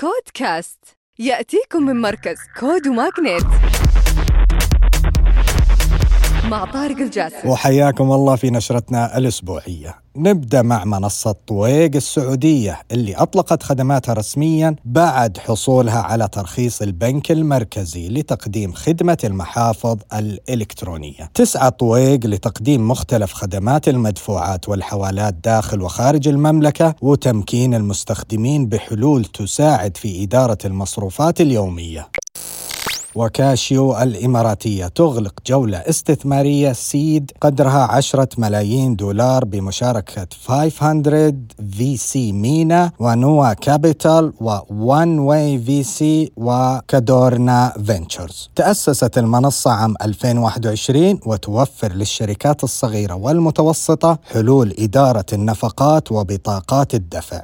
كودكاست. يأتيكم من مركز كود وماغنيت مع طارق الجاسم. وحياكم الله في نشرتنا الأسبوعية. نبدأ مع منصة طويق السعودية اللي أطلقت خدماتها رسميا بعد حصولها على ترخيص البنك المركزي لتقديم خدمة المحافظ الإلكترونية. تسعى طويق لتقديم مختلف خدمات المدفوعات والحوالات داخل وخارج المملكة وتمكين المستخدمين بحلول تساعد في إدارة المصروفات اليومية. و Qashio الإماراتية تغلق جولة استثمارية seed قدرها 10 ملايين دولار بمشاركة 500 VC MENA و Nuwa Capital و One Way VC و Cadorna Ventures. تأسست المنصة عام 2021 وتوفر للشركات الصغيرة والمتوسطة حلول إدارة النفقات وبطاقات الدفع.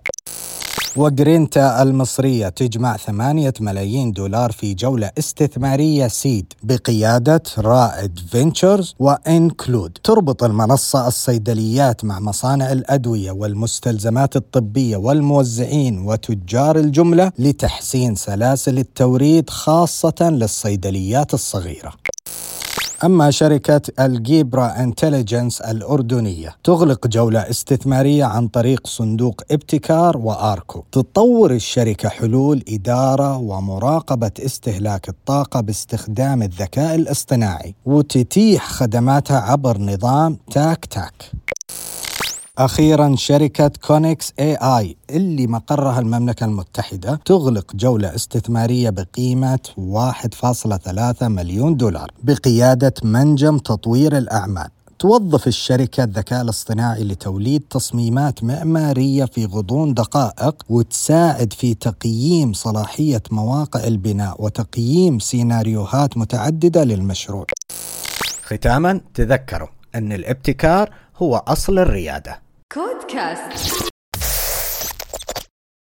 وجرينتا المصرية تجمع ثمانية ملايين دولار في جولة استثمارية seed بقيادة Raed Ventures و Nclude. تربط المنصة الصيدليات مع مصانع الأدوية والمستلزمات الطبية والموزعين وتجار الجملة لتحسين سلاسل التوريد خاصة للصيدليات الصغيرة. أما شركة Algebra Intelligence الأردنية تغلق جولة استثمارية عن طريق صندوق ابتكار وآركو. تطور الشركة حلول إدارة ومراقبة استهلاك الطاقة باستخدام الذكاء الاصطناعي وتتيح خدماتها عبر نظام تاك تاك. أخيرا شركة كونكس AI اللي مقرها المملكة المتحدة تغلق جولة استثمارية بقيمة 1.3 مليون دولار بقيادة منجم تطوير الأعمال. توظف الشركة الذكاء الاصطناعي لتوليد تصميمات معمارية في غضون دقائق وتساعد في تقييم صلاحية مواقع البناء وتقييم سيناريوهات متعددة للمشروع. ختاما تذكروا أن الابتكار هو أصل الريادة. كودكاست